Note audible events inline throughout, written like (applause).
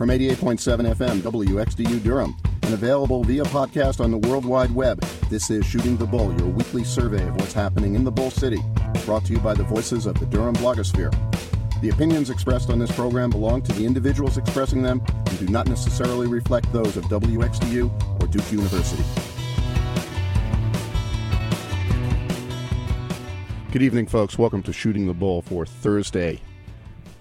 from 88.7 FM WXDU Durham and available via podcast on the World Wide Web. This is Shooting the Bull, your weekly survey of what's happening in the Bull City, brought to you by the voices of the Durham blogosphere. The opinions expressed on this program belong to the individuals expressing them and do not necessarily reflect those of WXDU or Duke University. Good evening, folks. Welcome to Shooting the Bull for Thursday,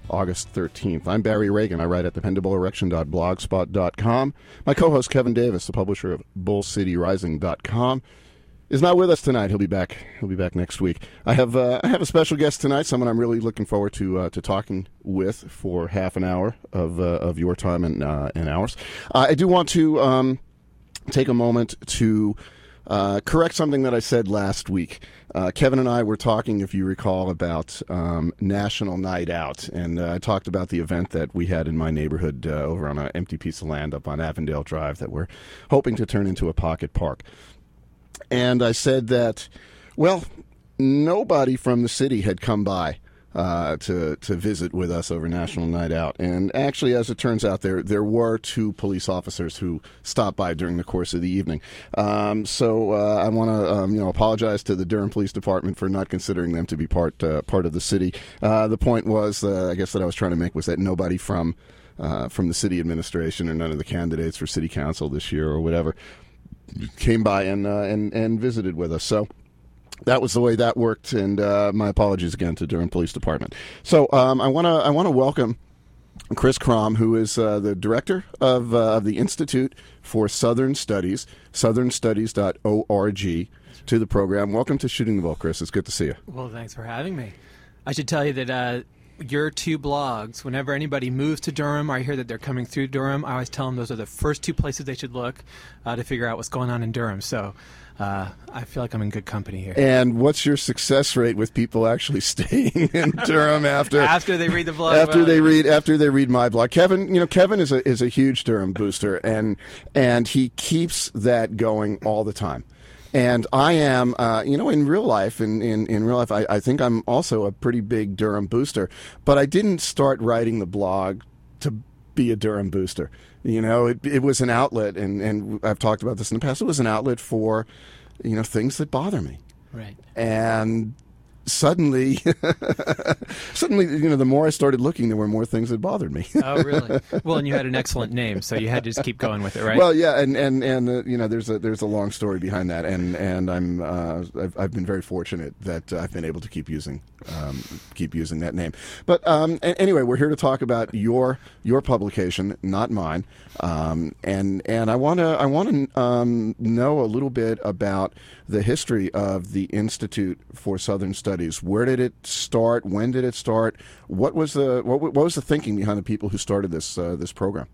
August 13th. I'm Barry Ragin. I write at dependableerection.blogspot.com. My co host, Kevin Davis, the publisher of BullCityRising.com, is not with us tonight. He'll be back. He'll be back next week. I have uh, I have a special guest tonight. Someone I'm really looking forward to uh, to talking with for half an hour of uh, of your time and uh, and ours. I do want to um, take a moment to uh, correct something that I said last week. Uh, Kevin and I were talking, if you recall, about um, National Night Out, and uh, I talked about the event that we had in my neighborhood uh, over on an empty piece of land up on Avondale Drive that we're hoping to turn into a pocket park. And I said that, well, nobody from the city had come by uh, to to visit with us over National Night Out. And actually, as it turns out, there there were two police officers who stopped by during the course of the evening. Um, so uh, I want to um, you know apologize to the Durham Police Department for not considering them to be part uh, part of the city. Uh, the point was, uh, I guess, that I was trying to make was that nobody from uh, from the city administration or none of the candidates for city council this year or whatever came by and and and visited with us. So that was the way that worked, and uh, my apologies again to Durham Police Department. So um, I want to I want to welcome Chris Kromm, who is uh, the director of, uh, of the Institute for Southern Studies, southernstudies.org, to the program. Welcome to Shooting the Bull, Chris. It's good to see you. Well, thanks for having me. I should tell you that uh, your two blogs, whenever anybody moves to Durham or I hear that they're coming through Durham, I always tell them those are the first two places they should look uh, to figure out what's going on in Durham. So uh, I feel like I'm in good company here. And what's your success rate with people actually (laughs) staying in (laughs) Durham after after they read the blog? After well, they read after they read my blog, Kevin, you know, Kevin is a is a huge Durham booster, and and he keeps that going all the time. And I am, uh, you know, in real life, in, in, in real life, I, I think I'm also a pretty big Durham booster. But I didn't start writing the blog to be a Durham booster. You know, it, it was an outlet, and, and I've talked about this in the past. It was an outlet for, you know, things that bother me. Right. And suddenly, (laughs) suddenly, you know, the more I started looking, there were more things that bothered me. oh, really? (laughs) Well, and you had an excellent name, so you had to just keep going with it, right? Well, yeah, and and and uh, you know, there's a there's a long story behind that, and and I'm uh, I've, I've been very fortunate that I've been able to keep using um, keep using that name. But um, anyway, we're here to talk about your your publication, not mine, um, and and I want to I want to um, know a little bit about the history of the Institute for Southern Studies. Where did it start? When did it start? What was the what, what was the thinking behind the people who started this uh, this program?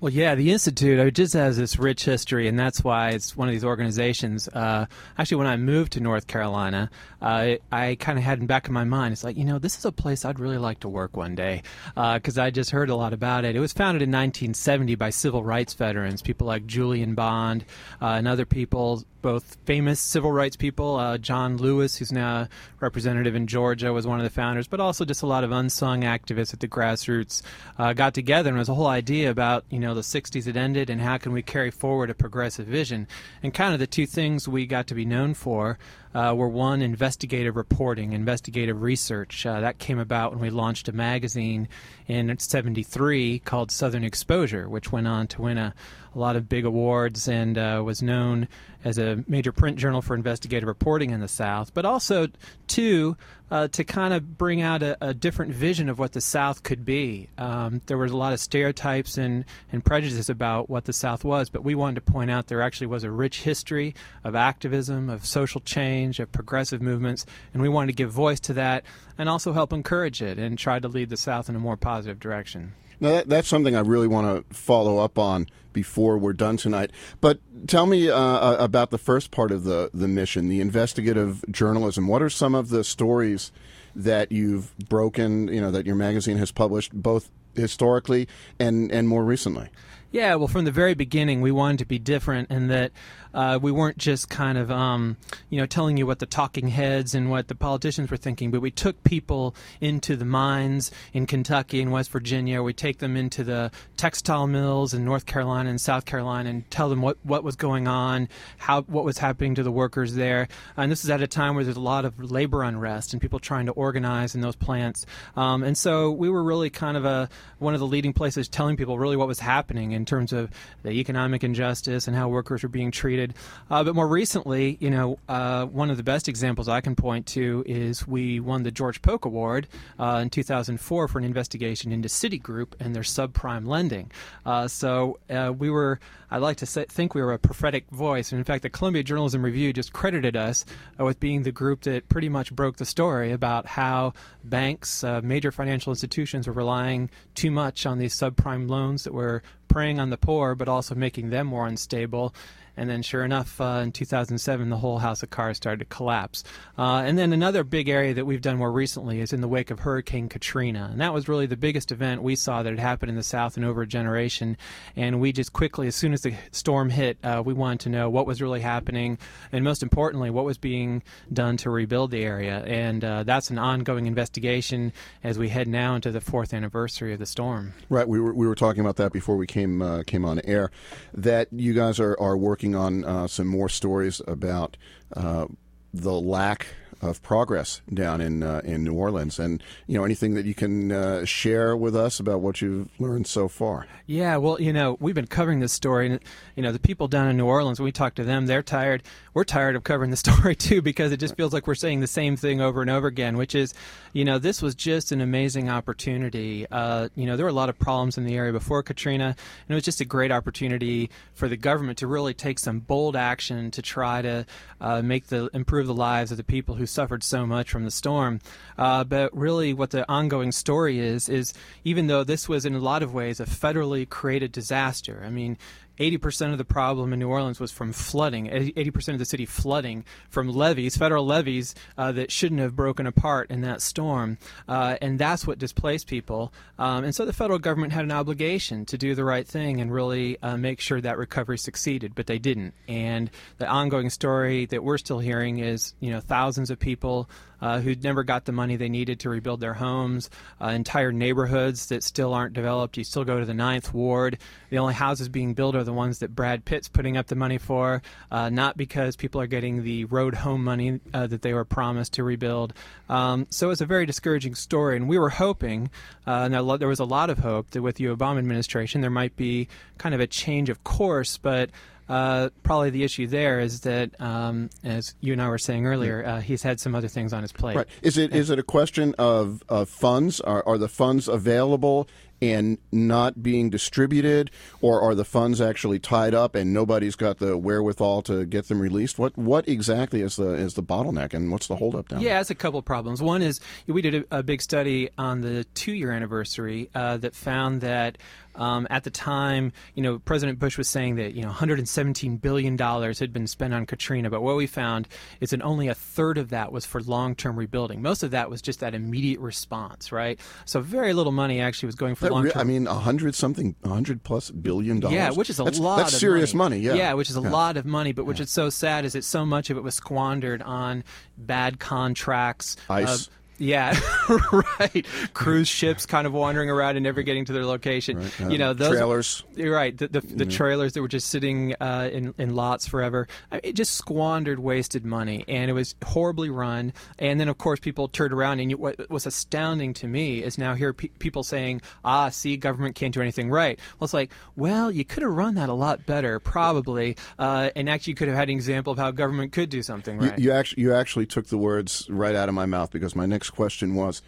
Well, yeah, the Institute it just has this rich history, and that's why it's one of these organizations. Uh, actually, when I moved to North Carolina, uh, I kind of had in back of my mind, it's like, you know, this is a place I'd really like to work one day because uh, I just heard a lot about it. It was founded in 1970 by civil rights veterans, people like Julian Bond uh, and other people both famous civil rights people. Uh, John Lewis, who's now a representative in Georgia, was one of the founders, but also just a lot of unsung activists at the grassroots uh, got together, and it was a whole idea about you know the '60s had ended, and how can we carry forward a progressive vision? And kind of the two things we got to be known for uh, were one investigative reporting, investigative research. Uh, that came about when we launched a magazine in '73 called Southern Exposure, which went on to win a, a lot of big awards and uh, was known as a major print journal for investigative reporting in the South, but also, two, uh, to kind of bring out a, a, different vision of what the South could be. Um, there was a lot of stereotypes and, and prejudice about what the South was, but we wanted to point out there actually was a rich history of activism, of social change, of progressive movements, and we wanted to give voice to that and also help encourage it and try to lead the South in a more positive direction. Now, that, that's something I really want to follow up on before we're done tonight. But tell me uh, about the first part of the, the mission, the investigative journalism. What are some of the stories that you've broken, you know, that your magazine has published, both historically and and more recently. Yeah, well, from the very beginning, we wanted to be different in that uh, we weren't just kind of, um, you know, telling you what the talking heads and what the politicians were thinking, but we took people into the mines in Kentucky and West Virginia. We take them into the textile mills in North Carolina and South Carolina and tell them what, what was going on, how what was happening to the workers there. And this is at a time where there's a lot of labor unrest and people trying to organize in those plants. Um, and so we were really kind of a one of the leading places telling people really what was happening in terms of the economic injustice and how workers were being treated. Uh, but more recently, you know, uh, one of the best examples I can point to is we won the George Polk Award uh, in 2004 for an investigation into Citigroup and their subprime lending. Uh, so uh, we were, I like to say, think we were a prophetic voice. And in fact, the Columbia Journalism Review just credited us uh, with being the group that pretty much broke the story about how banks, major financial institutions, were relying too much on these subprime loans that were preying on the poor, but also making them more unstable. And then, sure enough, uh, in 2007, the whole house of cards started to collapse. Uh, and then another big area that we've done more recently is in the wake of Hurricane Katrina. And that was really the biggest event we saw that had happened in the South in over a generation. And we just quickly, as soon as the storm hit, uh, we wanted to know what was really happening, and most importantly, what was being done to rebuild the area. And uh, that's an ongoing investigation as we head now into the fourth anniversary of the storm. Right. We were we were talking about that before we came uh, came on air. That you guys are are working working on uh, some more stories about uh, the lack of progress down in uh, in New Orleans, and you know anything that you can uh, share with us about what you've learned so far. Yeah, well, you know we've been covering this story, and you know the people down in New Orleans. When we talk to them, they're tired. We're tired of covering the (laughs) story too because it just feels like we're saying the same thing over and over again, which is, you know, this was just an amazing opportunity. Uh, you know, there were a lot of problems in the area before Katrina, and it was just a great opportunity for the government to really take some bold action to try to uh, make the improve the lives of the people who suffered so much from the storm. Uh, but really, what the ongoing story is is even though this was in a lot of ways a federally created disaster. I mean, 80% of the problem in New Orleans was from flooding, 80% of the city flooding from levees, federal levees uh, that shouldn't have broken apart in that storm. Uh, and that's what displaced people. Um, and so the federal government had an obligation to do the right thing and really uh, make sure that recovery succeeded, but they didn't. And the ongoing story that we're still hearing is, you know, thousands of people uh, who never got the money they needed to rebuild their homes, uh, entire neighborhoods that still aren't developed. You still go to the Ninth Ward. The only houses being built are the ones that Brad Pitt's putting up the money for, uh, not because people are getting the road home money uh, that they were promised to rebuild. Um, so it's a very discouraging story, and we were hoping, uh, and there was a lot of hope that with the Obama administration there might be kind of a change of course, but uh, probably the issue there is that, um, as you and I were saying earlier, uh, he's had some other things on his plate. Right. Is it is it a question of, of funds? Are, are the funds available and not being distributed, or are the funds actually tied up and nobody's got the wherewithal to get them released? What what exactly is the is the bottleneck, and what's the holdup down? Yeah, it's a couple of problems. One is we did a, a big study on the two year anniversary uh, that found that um, at the time, you know, President Bush was saying that you know 117 billion dollars had been spent on Katrina, but what we found is that only a third of that was for long-term rebuilding. Most of that was just that immediate response, right? So very little money actually was going for long-term. I mean, a hundred something, a hundred plus billion dollars. Yeah, which is a that's, lot. That's serious money. money. Yeah, yeah, which is a yeah. lot of money. But which yeah. is so sad is that so much of it was squandered on bad contracts. Ice. Uh, yeah, (laughs) right. Cruise ships kind of wandering around and never getting to their location. Right, uh, you know, those trailers. You're right. The the, the trailers that were just sitting uh, in in lots forever. It just squandered, wasted money, and it was horribly run. And then, of course, people turned around, and you, what was astounding to me is now hear pe- people saying, "Ah, see, government can't do anything right." Well, it's like, well, you could have run that a lot better, probably, uh, and actually, could have had an example of how government could do something right. You, you actually you actually took the words right out of my mouth because my next question was,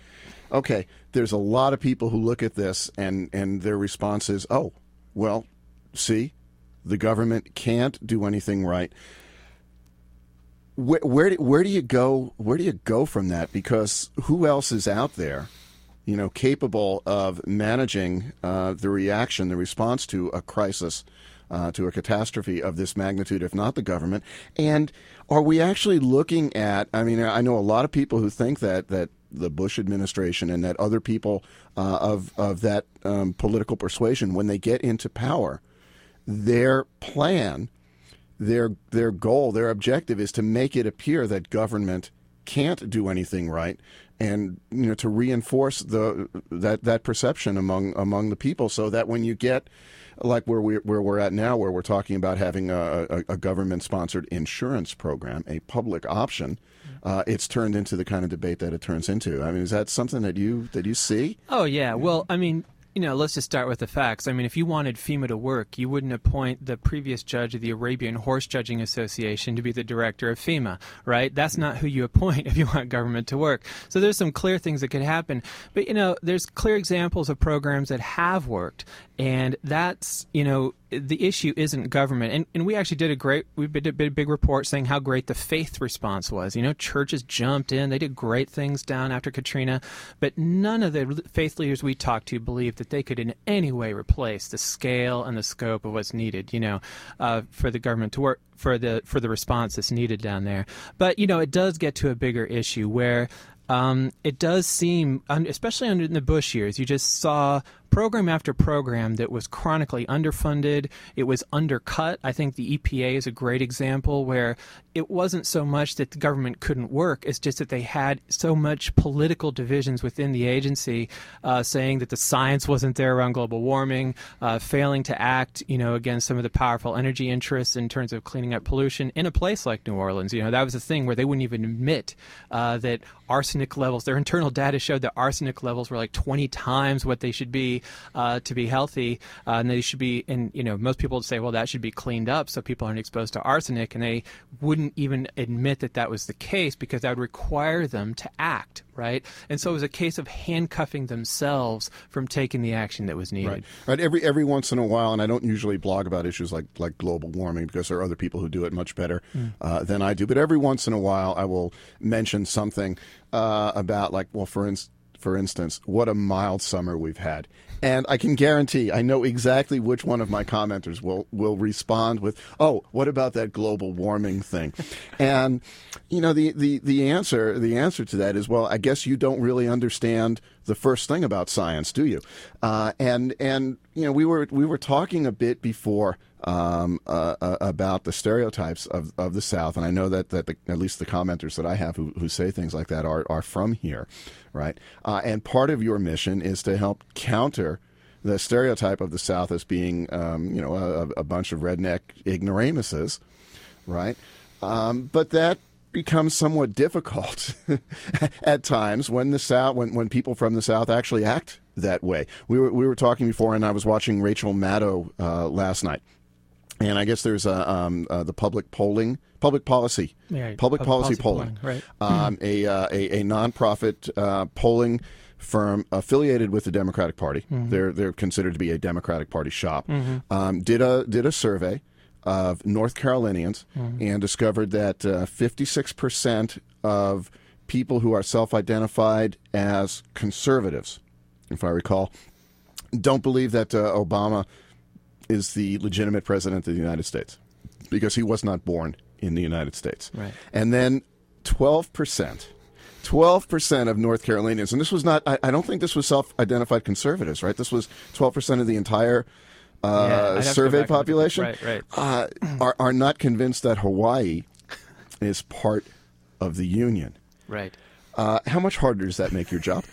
okay, there's a lot of people who look at this and, and their response is, oh, well, see, the government can't do anything right. Where, where, do, where do you go? Where do you go from that? Because who else is out there, you know, capable of managing uh, the reaction, the response to a crisis, uh, to a catastrophe of this magnitude, if not the government? And are we actually looking at? I mean, I know a lot of people who think that that the Bush administration and that other people uh, of of that um, political persuasion, when they get into power, their plan, their their goal, their objective is to make it appear that government can't do anything right, and you know to reinforce the that that perception among among the people, so that when you get like where we where we're at now, where we're talking about having a, a, a government sponsored insurance program, a public option. Uh, it's turned into the kind of debate that it turns into. I mean, is that something that you that you see? Oh yeah. Well, I mean, you know, let's just start with the facts. I mean, if you wanted FEMA to work, you wouldn't appoint the previous judge of the Arabian Horse Judging Association to be the director of FEMA, right? That's not who you (laughs) appoint if you want government to work. So there's some clear things that could happen. But, you know, there's clear examples of programs that have worked. And that's, you know, the issue isn't government. And, and we actually did a great, we did a big, report saying how great the faith response was. You know, churches jumped in, they did great things down after Katrina, but none of the faith leaders we talked to believed that they could in any way replace the scale and the scope of what's needed, you know, uh, for the government to work for the for the response that's needed down there. But you know, it does get to a bigger issue where um, it does seem, especially under the Bush years, you just saw program after program that was chronically underfunded. It was undercut. I think the EPA is a great example where it wasn't so much that the government couldn't work, it's just that they had so much political divisions within the agency uh, saying that the science wasn't there around global warming, uh, failing to act, you know, against some of the powerful energy interests in terms of cleaning up pollution in a place like New Orleans. You know, that was a thing where they wouldn't even admit uh, that arsenic levels, their internal data showed that arsenic levels were like 20 times what they should be uh, to be healthy, uh, and they should be. And you know, most people would say, well, that should be cleaned up so people aren't exposed to arsenic, and they wouldn't even admit that that was the case because that would require them to act, right? And so it was a case of handcuffing themselves from taking the action that was needed. Right. right. Every every once in a while, and I don't usually blog about issues like like global warming because there are other people who do it much better mm. uh, than I do. But every once in a while, I will mention something uh, about like, well, for instance for instance, what a mild summer we've had. And I can guarantee, I know exactly which one of my commenters will, will respond with, oh, what about that global warming thing? (laughs) and, you know, the, the, the answer, the answer to that is, well, I guess you don't really understand the first thing about science, do you? Uh, and, and, you know, we were, we were talking a bit before, um, uh, uh, about the stereotypes of, of the South, and I know that that the, at least the commenters that I have who, who say things like that are are from here, right? Uh, and part of your mission is to help counter the stereotype of the South as being, um, you know, a, a, bunch of redneck ignoramuses, right? Um, but that becomes somewhat difficult (laughs) at times when the South, when, when people from the South actually act that way. We were we were talking before, and I was watching Rachel Maddow uh, last night, and I guess there's a, um, uh, the public polling, public policy, yeah, public, policy, policy polling, polling, right? Um, a, uh, a, a nonprofit uh, polling firm affiliated with the Democratic Party. Mm-hmm. They're they're considered to be a Democratic Party shop. Mm-hmm. Um, did a did a survey of North Carolinians mm-hmm. and discovered that uh, 56 percent of people who are self-identified as conservatives, if I recall, don't believe that uh, Obama is the legitimate president of the United States because he was not born in the United States. Right. And then 12%. 12% of North Carolinians, and this was not, I, I don't think this was self identified conservatives, right? This was 12% of the entire uh, yeah, survey population, right, right. Uh, are, are not convinced that Hawaii is part of the Union. Right. Uh, how much harder does that make your job?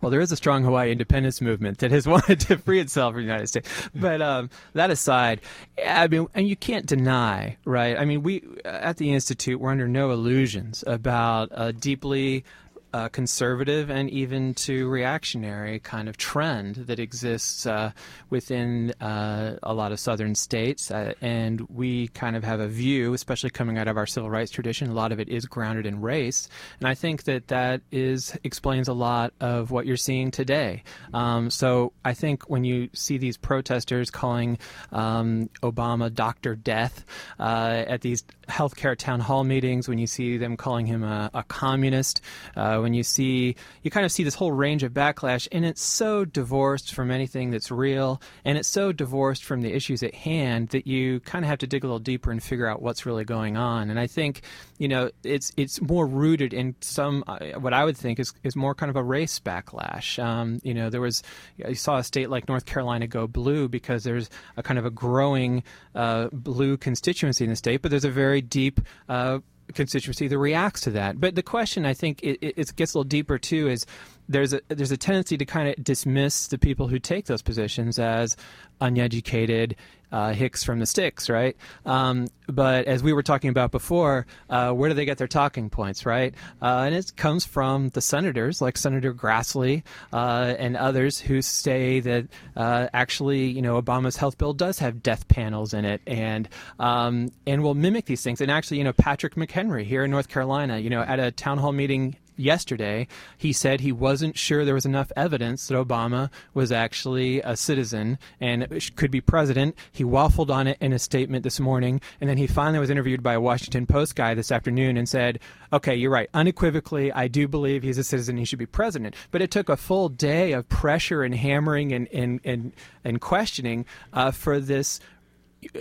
Well, there is a strong Hawaii independence movement that has (laughs) wanted to free itself from the United States. But um, that aside, I mean, and you can't deny, right? I mean, we at the institute we're under no illusions about a deeply uh, conservative and even to reactionary kind of trend that exists uh, within uh, a lot of southern states. Uh, and we kind of have a view, especially coming out of our civil rights tradition, a lot of it is grounded in race. And I think that that is explains a lot of what you're seeing today. Um, so I think when you see these protesters calling um, Obama Dr. Death uh, at these healthcare town hall meetings, when you see them calling him a, a communist, uh, when you see you kind of see this whole range of backlash, and it's so divorced from anything that's real, and it's so divorced from the issues at hand that you kind of have to dig a little deeper and figure out what's really going on. And I think you know it's it's more rooted in some uh, what I would think is is more kind of a race backlash. Um, you know, there was you saw a state like North Carolina go blue because there's a kind of a growing uh, blue constituency in the state, but there's a very deep uh, constituency that reacts to that. But the question, I think, it, it, gets a little deeper too. Is there's a there's a tendency to kind of dismiss the people who take those positions as uneducated uh, hicks from the sticks, right? Um, but as we were talking about before, uh, where do they get their talking points, right? Uh, and it comes from the senators like Senator Grassley uh, and others who say that uh, actually, you know, Obama's health bill does have death panels in it, and um, and will mimic these things. And actually, you know, Patrick McHenry here in North Carolina, you know, at a town hall meeting yesterday, he said he wasn't sure there was enough evidence that Obama was actually a citizen and could be president. He waffled on it in a statement this morning, and then he finally was interviewed by a Washington Post guy this afternoon and said, "Okay, you're right. Unequivocally, I do believe he's a citizen. He should be president." But it took a full day of pressure and hammering and and and, and questioning uh, for this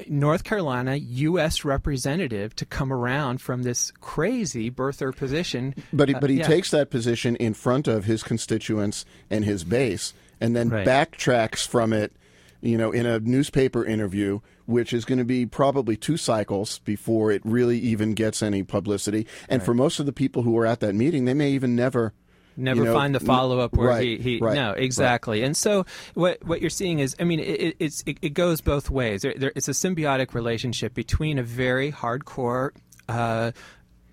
North Carolina U.S. representative to come around from this crazy birther position. But he, but he uh, yeah. takes that position in front of his constituents and his base, and then right. backtracks from it. You know, in a newspaper interview, which is going to be probably two cycles before it really even gets any publicity. And right. for most of the people who were at that meeting, they may even never never you know, find the follow up where right, he, he right, no exactly right. and so what what you're seeing is I mean it, it's it, it, goes both ways there, there, it's a symbiotic relationship between a very hardcore uh,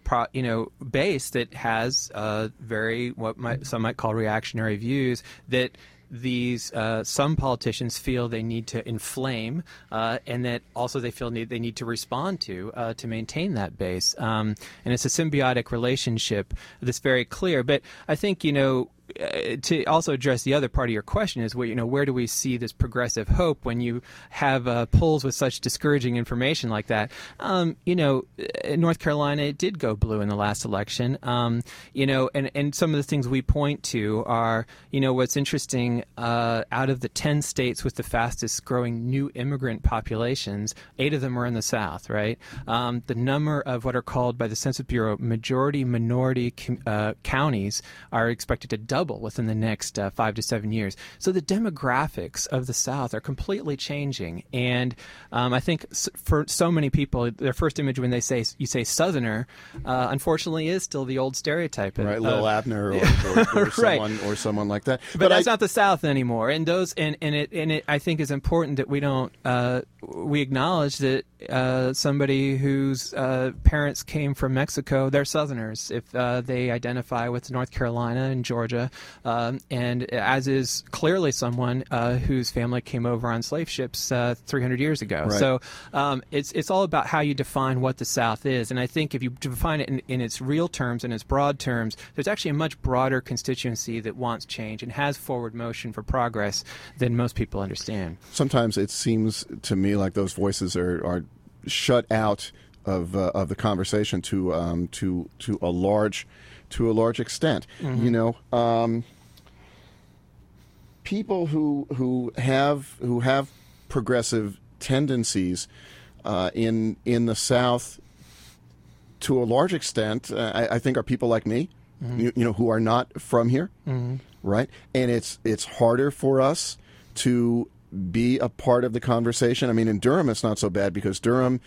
Pro, you know, base that has uh, very what might, some might call reactionary views that these uh, some politicians feel they need to inflame, uh, and that also they feel need, they need to respond to uh, to maintain that base. Um, and it's a symbiotic relationship that's very clear. But I think you know to also address the other part of your question is where you know where do we see this progressive hope when you have uh, polls with such discouraging information like that? Um, you know, uh, North Carolina it did go blue in the last election. Um, you know, and and some of the things we point to are you know what's interesting uh, out of the ten states with the fastest growing new immigrant populations, eight of them are in the South, right? Um, the number of what are called by the Census Bureau majority minority com- uh, counties are expected to double double within the next uh, five to seven years. So the demographics of the South are completely changing, and um, I think for so many people, their first image when they say you say Southerner, uh, unfortunately, is still the old stereotype. Right, Li'l uh, Abner or, (laughs) or, or (laughs) right. someone or someone like that. But, but that's I, not the South anymore, and those and, and it and it I think is important that we don't uh, we acknowledge that uh, somebody whose uh, parents came from Mexico, they're Southerners if uh, they identify with North Carolina and Georgia, um, and as is clearly someone uh, whose family came over on slave ships uh, 300 years ago. Right. So um, it's it's all about how you define what the South is, and I think if you define it in, in its real terms and its broad terms, there's actually a much broader constituency that wants change and has forward motion for progress than most people understand. Sometimes it seems to me like those voices are, are shut out of uh, of the conversation to um, to to a large to a large extent. Mm-hmm. You know, um, people who who have who have progressive tendencies uh, in in the South, to a large extent, uh, I, I, think are people like me. Mm-hmm. You, you, know, who are not from here, mm-hmm. right? And it's it's harder for us to be a part of the conversation. I mean, in Durham, it's not so bad because Durham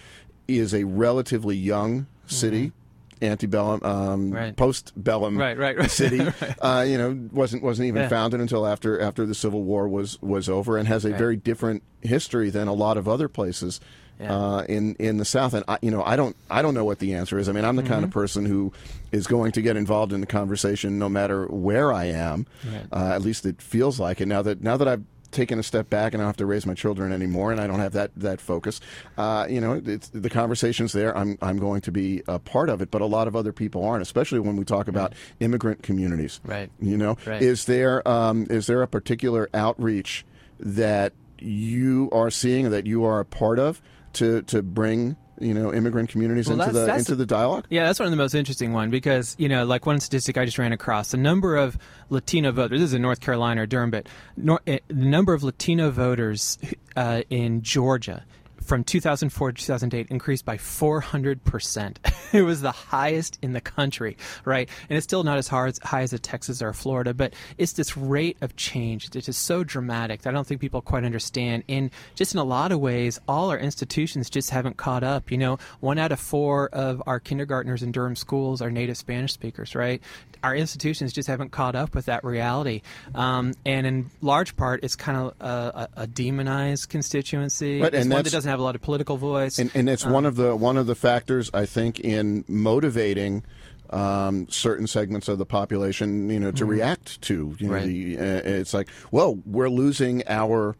is a relatively young city. Mm-hmm antebellum, um, right. post-bellum right, right, right. city. (laughs) right. Uh, you know, wasn't wasn't even yeah. founded until after after the Civil War was was over, and has a very different history than a lot of other places. Yeah. Uh, in in the South, and I, you know, I don't I don't know what the answer is. I mean, I'm the mm-hmm. kind of mm-hmm. person who is going to get involved in the conversation no matter where I am. Uh, at least it feels like it now that now that I've taken a step back and I don't have to raise my children anymore, and I don't have that that focus. Uh, you know, the conversation's there. I'm I'm going to be a part of it, but a lot of other people aren't, especially when we talk about immigrant communities. Right. You know, right. is there um, is there a particular outreach that you are seeing that you are a part of to to bring you know immigrant communities Well, into that's- the that's- into the dialogue? Yeah, that's one of the most interesting one because you know, like one statistic I just ran across, the number of Latino voters. This is in North Carolina or Durham, but nor, eh, the number of Latino voters uh, in Georgia from 2004 to 2008 increased by 400 percent. (laughs) it was the highest in the country, right? And it's still not as high as a Texas or a Florida, but it's this rate of change that is so dramatic that I don't think people quite understand. And just in a lot of ways, all our institutions just haven't caught up. You know, one out of four of our kindergartners in Durham schools are native Spanish speakers, right? Our institutions just haven't caught up with that reality. Um, and in large part, it's kind of a, a, a demonized constituency. Right, it's and one that doesn't have a lot of political voice. And, and it's one of the one of the factors I think in motivating um, certain segments of the population, you know, to react to. You know, Right. the, uh, it's like, well, we're losing our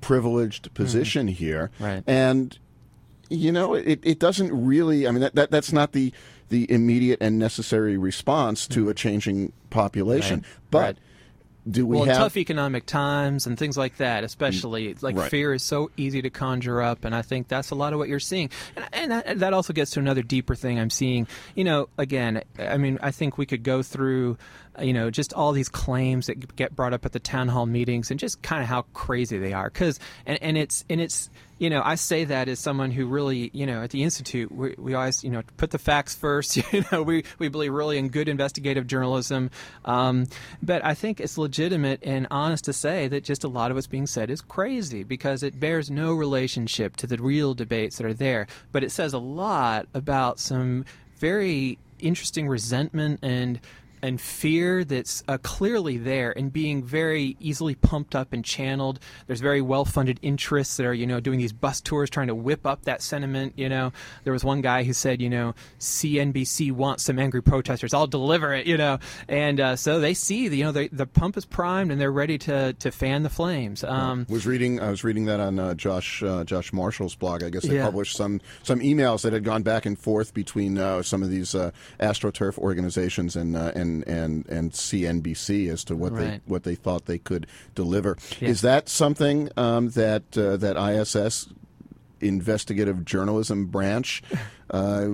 privileged position here, Right. and you know, it, it doesn't really. I mean, that, that that's not the the immediate and necessary response to a changing population, Right. but. Right. Do we well, have tough economic times and things like that, especially like Right. fear is so easy to conjure up, and I think that's a lot of what you're seeing. And, and that, that also gets to another deeper thing I'm seeing. You know, again, I mean, I think we could go through, uh, you know, just all these claims that get brought up at the town hall meetings and just kind of how crazy they are. Because and and it's and it's you know, I say that as someone who really, you know, at the institute, we, we always, you know, put the facts first. (laughs) You know, we we believe really in good investigative journalism, um, but I think it's legitimate and honest to say that just a lot of what's being said is crazy because it bears no relationship to the real debates that are there. But it says a lot about some very interesting resentment and and fear that's uh, clearly there and being very easily pumped up and channeled. There's very well funded interests that are, you know, doing these bus tours trying to whip up that sentiment. You know, there was one guy who said, you know, CNBC wants some angry protesters. I'll deliver it, you know. And uh, so they see, the, you know, the, the pump is primed and they're ready to, to fan the flames. Um, was reading I was reading that on uh, Josh uh, Josh Marshall's blog. I guess they Yeah. published some some emails that had gone back and forth between uh, some of these uh, astroturf organizations and uh, and and and CNBC as to what they what they thought they could deliver. Yeah. Is that something um, that uh, that ISS investigative journalism branch uh,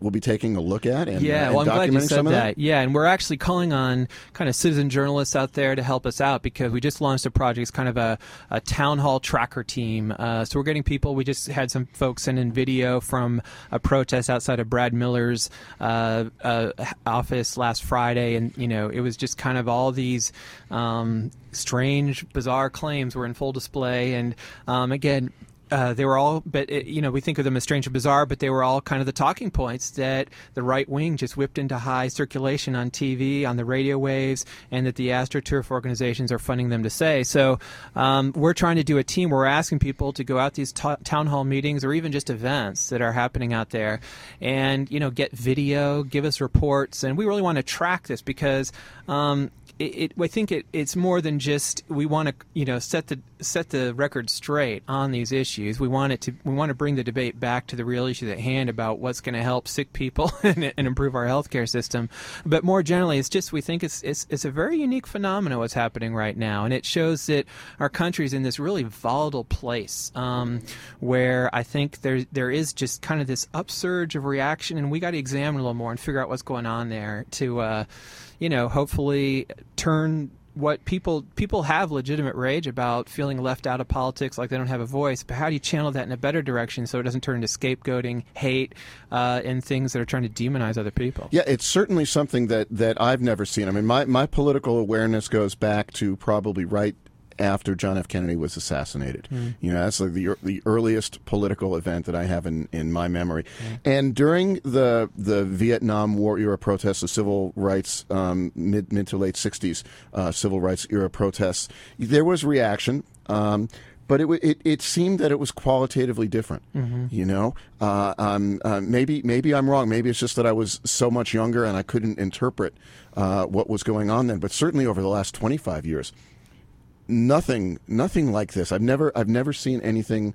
will be taking a look at and, yeah, uh, well, and I'm glad you documenting said some of that. that? Yeah, and we're actually calling on kind of citizen journalists out there to help us out because we just launched a project. It's kind of a, a town hall tracker team. Uh, so we're getting people. We just had some folks send in video from a protest outside of Brad Miller's uh, uh, office last Friday, and you know it was just kind of all these um, strange, bizarre claims were in full display, and um, again uh, they were all, but it, you know, we think of them as strange and bizarre, but they were all kind of the talking points that the right wing just whipped into high circulation on TV, on the radio waves, and that the AstroTurf organizations are funding them to say. So um, we're trying to do a team we're asking people to go out these town hall meetings or even just events that are happening out there, and you know, get video, give us reports, and we really want to track this because. Um, it, it, I think it, it's more than just we want to you know set the set the record straight on these issues. We want it to we want to bring the debate back to the real issues at hand about what's going to help sick people (laughs) and, and improve our healthcare system. But more generally, it's just we think it's it's it's a very unique phenomenon what's happening right now, and it shows that our country's in this really volatile place um, where I think there there is just kind of this upsurge of reaction, and we got to examine a little more and figure out what's going on there to. Uh, you know, hopefully turn what people people have legitimate rage about feeling left out of politics, like they don't have a voice. But how do you channel that in a better direction so it doesn't turn into scapegoating, hate, uh, and things that are trying to demonize other people? Yeah, it's certainly something that, that I've never seen. I mean, my, my political awareness goes back to probably right after John F. Kennedy was assassinated. You know, that's like the the earliest political event that I have in, in my memory. And during the the Vietnam War era protests, the civil rights um, mid mid to late '60s uh, civil rights era protests, there was reaction. Um, but it, it it seemed that it was qualitatively different. You know, uh, um, uh, maybe maybe I'm wrong. Maybe it's just that I was so much younger and I couldn't interpret uh, what was going on then. But certainly over the last 25 years, nothing nothing like this. I've never I've never seen anything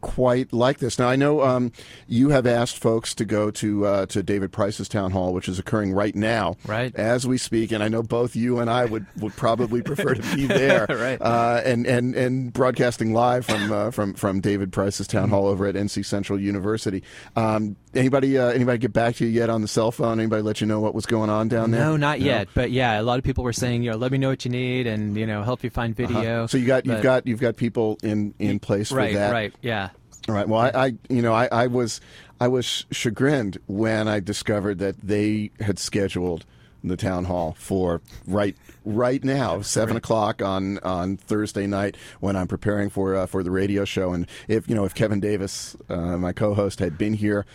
quite like this. Now I know um, you have asked folks to go to uh, to David Price's town hall, which is occurring right now, Right. as we speak, and I know both you and I would, would probably prefer to be (laughs) there, (laughs) Right. Uh, and and and broadcasting live from uh, from from David Price's town hall over at NC Central University. Um, anybody uh, anybody get back to you yet on the cell phone? Anybody let you know what was going on down there? No, not yet. But yeah, a lot of people were saying, you know, let me know what you need and, you know, help you find video. Uh-huh. So you got you've got you've got people in in place right, for that. right, yeah. All right. Well, I, I you know, I, I was I was chagrined when I discovered that they had scheduled the town hall for right right now, seven o'clock on on Thursday night when I'm preparing for uh, for the radio show. And if you know, if Kevin Davis, uh, my co-host, had been here.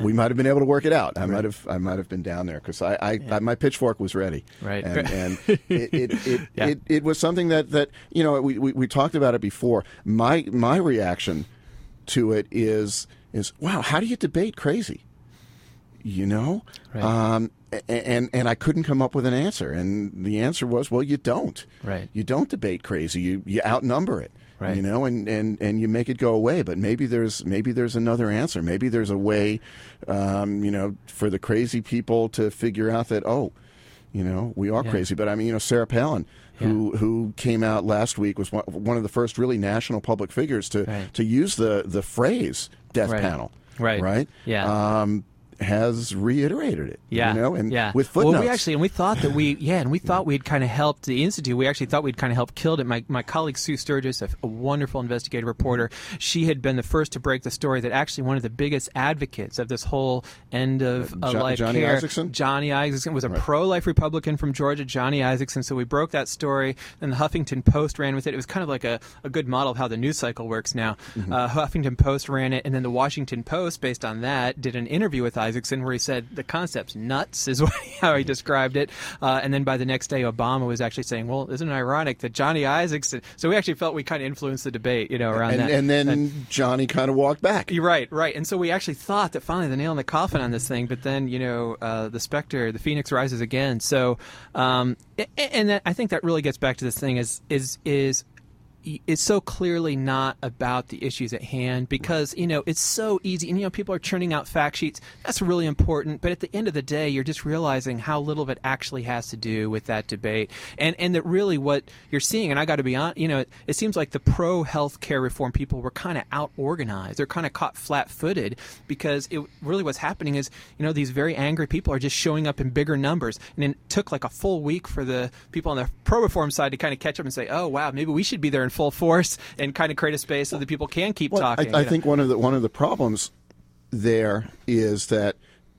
We might have been able to work it out. I might have, I might have been down there because I, I, I, my pitchfork was ready. Right. and, (laughs) and it, it, it, (laughs) Yeah. it, it was something that, that you know we, we, we talked about it before. My my reaction to it is is wow how do you debate crazy you know Right. um, and and I couldn't come up with an answer and the answer was well you don't Right. you don't debate crazy you you outnumber it Right. you know and, and and you make it go away but maybe there's maybe there's another answer maybe there's a way um, you know for the crazy people to figure out that oh you know we are Yeah. crazy but I mean you know Sarah Palin who who came out last week was one, one of the first really national public figures to Right. to use the the phrase death Right. panel Right. right Yeah. um, has reiterated it Yeah, you know and yeah. with footnotes Well, we actually, and we thought that we, yeah, and we thought we'd kind of helped the institute. We actually thought we'd kind of helped killed it. My my colleague Sue Sturgis, a, a wonderful investigative reporter, she had been the first to break the story that actually one of the biggest advocates of this whole end of uh, Jo- life Johnny care, Isakson? Johnny Isakson was a pro-life Republican from Georgia, Johnny Isakson. So we broke that story. and the Huffington Post ran with it. It was kind of like a, a good model of how the news cycle works now. Mm-hmm. Uh, Huffington Post ran it, and then the Washington Post, based on that, did an interview with Isakson where he said the concept's nuts, is (laughs) what, how he described it. Uh, and then by the next day, Obama was actually saying, "Well, isn't it ironic that Johnny Isakson?" So we actually felt we kind of influenced the debate, you know, around and, that. and then Johnny kind of walked back You're right, right. And so we actually thought that finally the nail in the coffin on this thing, but then you know uh, the specter, the phoenix rises again. So, um, and that, I think that really gets back to this thing is is is it's so clearly not about the issues at hand because you know it's so easy and you know people are churning out fact sheets. That's really important but at the end of the day you're just realizing how little of it actually has to do with that debate and and that really what you're seeing and I got to be honest you know it, it seems like the pro health care reform people were kind of out organized. They're kind of caught flat-footed because it really what's happening is you know these very angry people are just showing up in bigger numbers and it took like a full week for the people on the pro reform side to kind of catch up and say oh wow maybe we should be there in full force and kind of create a space so that people can keep Well, talking I, I know. think one of the one of the problems there is that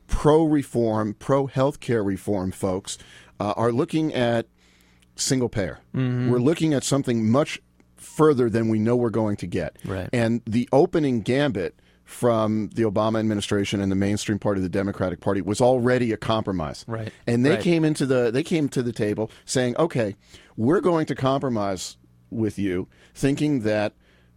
pro reform, pro healthcare reform folks uh, are looking at single payer. Mm-hmm. We're looking at something much further than we know we're going to get. Right. And the opening gambit from the Obama administration and the mainstream part of the Democratic Party was already a compromise. Right. And they Right. came into the they came to the table saying, "Okay, we're going to compromise with you, thinking that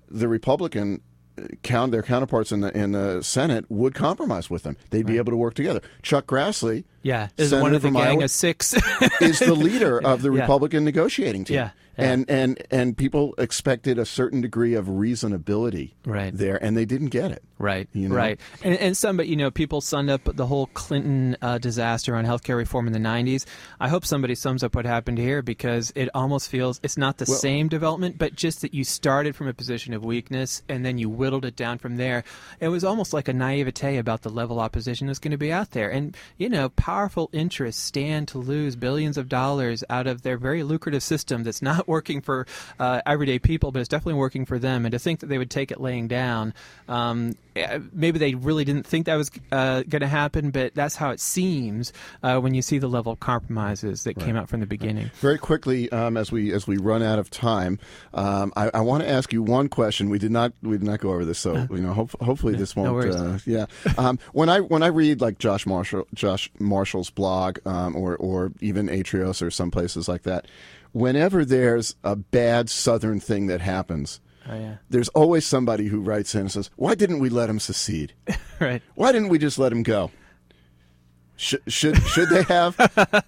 the Republican uh, count their counterparts in the in the Senate would compromise with them. They'd be able to work together." Chuck Grassley, yeah is Senator one of the from gang Iowa, of six (laughs) is the leader (laughs) of the Yeah. Republican negotiating team. Yeah, yeah. And and and people expected a certain degree of reasonability Right. there, and they didn't get it. Right, You know? right, and and some, but you know, people summed up the whole Clinton uh, disaster on healthcare reform in the '90s. I hope somebody sums up what happened here because it almost feels it's not the Well- same development, but just that you started from a position of weakness and then you whittled it down from there. It was almost like a naivete about the level opposition that's going to be out there, and you know, powerful interests stand to lose billions of dollars out of their very lucrative system that's not (laughs) working for uh, everyday people, but it's definitely working for them. And to think that they would take it laying down, um, eh, maybe they really didn't think that was uh, going to happen, but that's how it seems uh, when you see the level of compromises that came out from the beginning. Very quickly, um, as we as we run out of time, um, I, I want to ask you one question. We did not we did not go over this, so you know, hope, hopefully this won't. no uh, yeah, um, when I when I read like Josh Marshall Josh Marshall's blog, um, or or even Atrios or some places like that, whenever there's a bad Southern thing that happens. Oh yeah, There's always somebody who writes in and says, "Why didn't we let him secede? (laughs) right. Why didn't we just let him go?" Should, should should they have?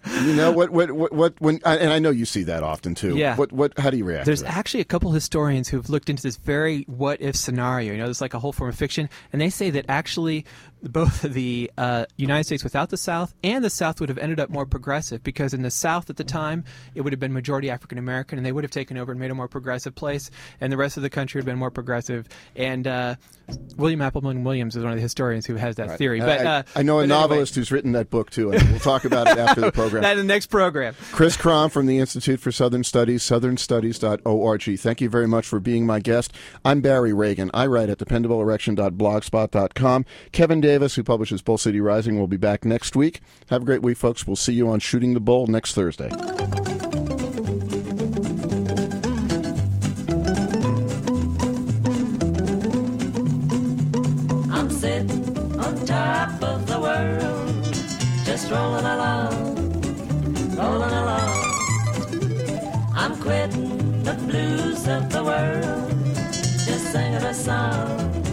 (laughs) you know what what what, what when and I know you see that often too. Yeah. What what how do you react? There's actually a couple historians who've looked into this very what if scenario. You know, it's like a whole form of fiction, and they say that actually both the uh, United States without the South and the South would have ended up more progressive because in the South at the time it would have been majority African American, and they would have taken over and made a more progressive place, and the rest of the country would have been more progressive. And uh, William Appleman Williams is one of the historians who has that theory. But I, uh, I know a but anyway, novelist who's written that book too, and we'll talk about it (laughs) after the program. That in the next program. Chris Kromm from the Institute for Southern Studies, southernstudies.org. Thank you very much for being my guest. I'm Barry Ragin. I write at dependableerection.blogspot.com. Kevin Davis, who publishes Bull City Rising, will be back next week. Have a great week, folks. We'll see you on Shooting the Bull next Thursday. I'm sitting on top of the world, just rolling along, rolling along. I'm quitting the blues of the world, just singing a song,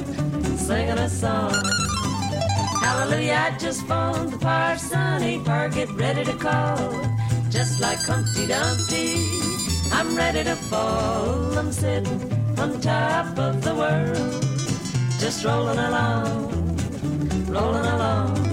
singing a song. Hallelujah, I just phoned the parson, he par get ready to call, just like Humpty Dumpty. I'm ready to fall, I'm sitting on top of the world just rolling along, rolling along.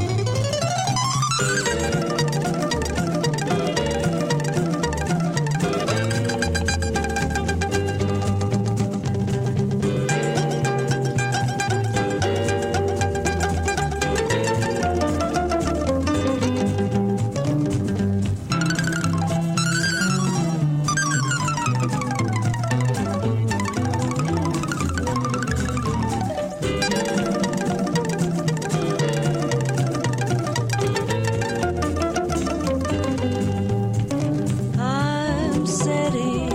I'm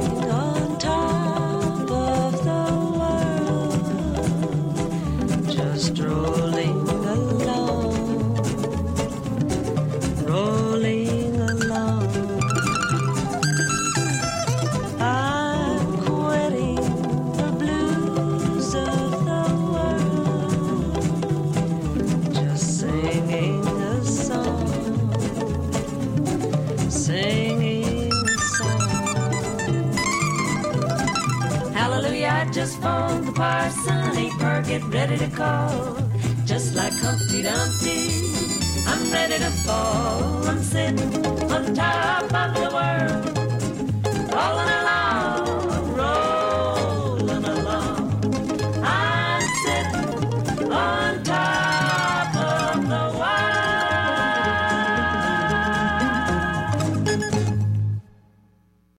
ready to call. Just like Humpty Dumpty, I'm ready to fall. I'm sitting on top of the world,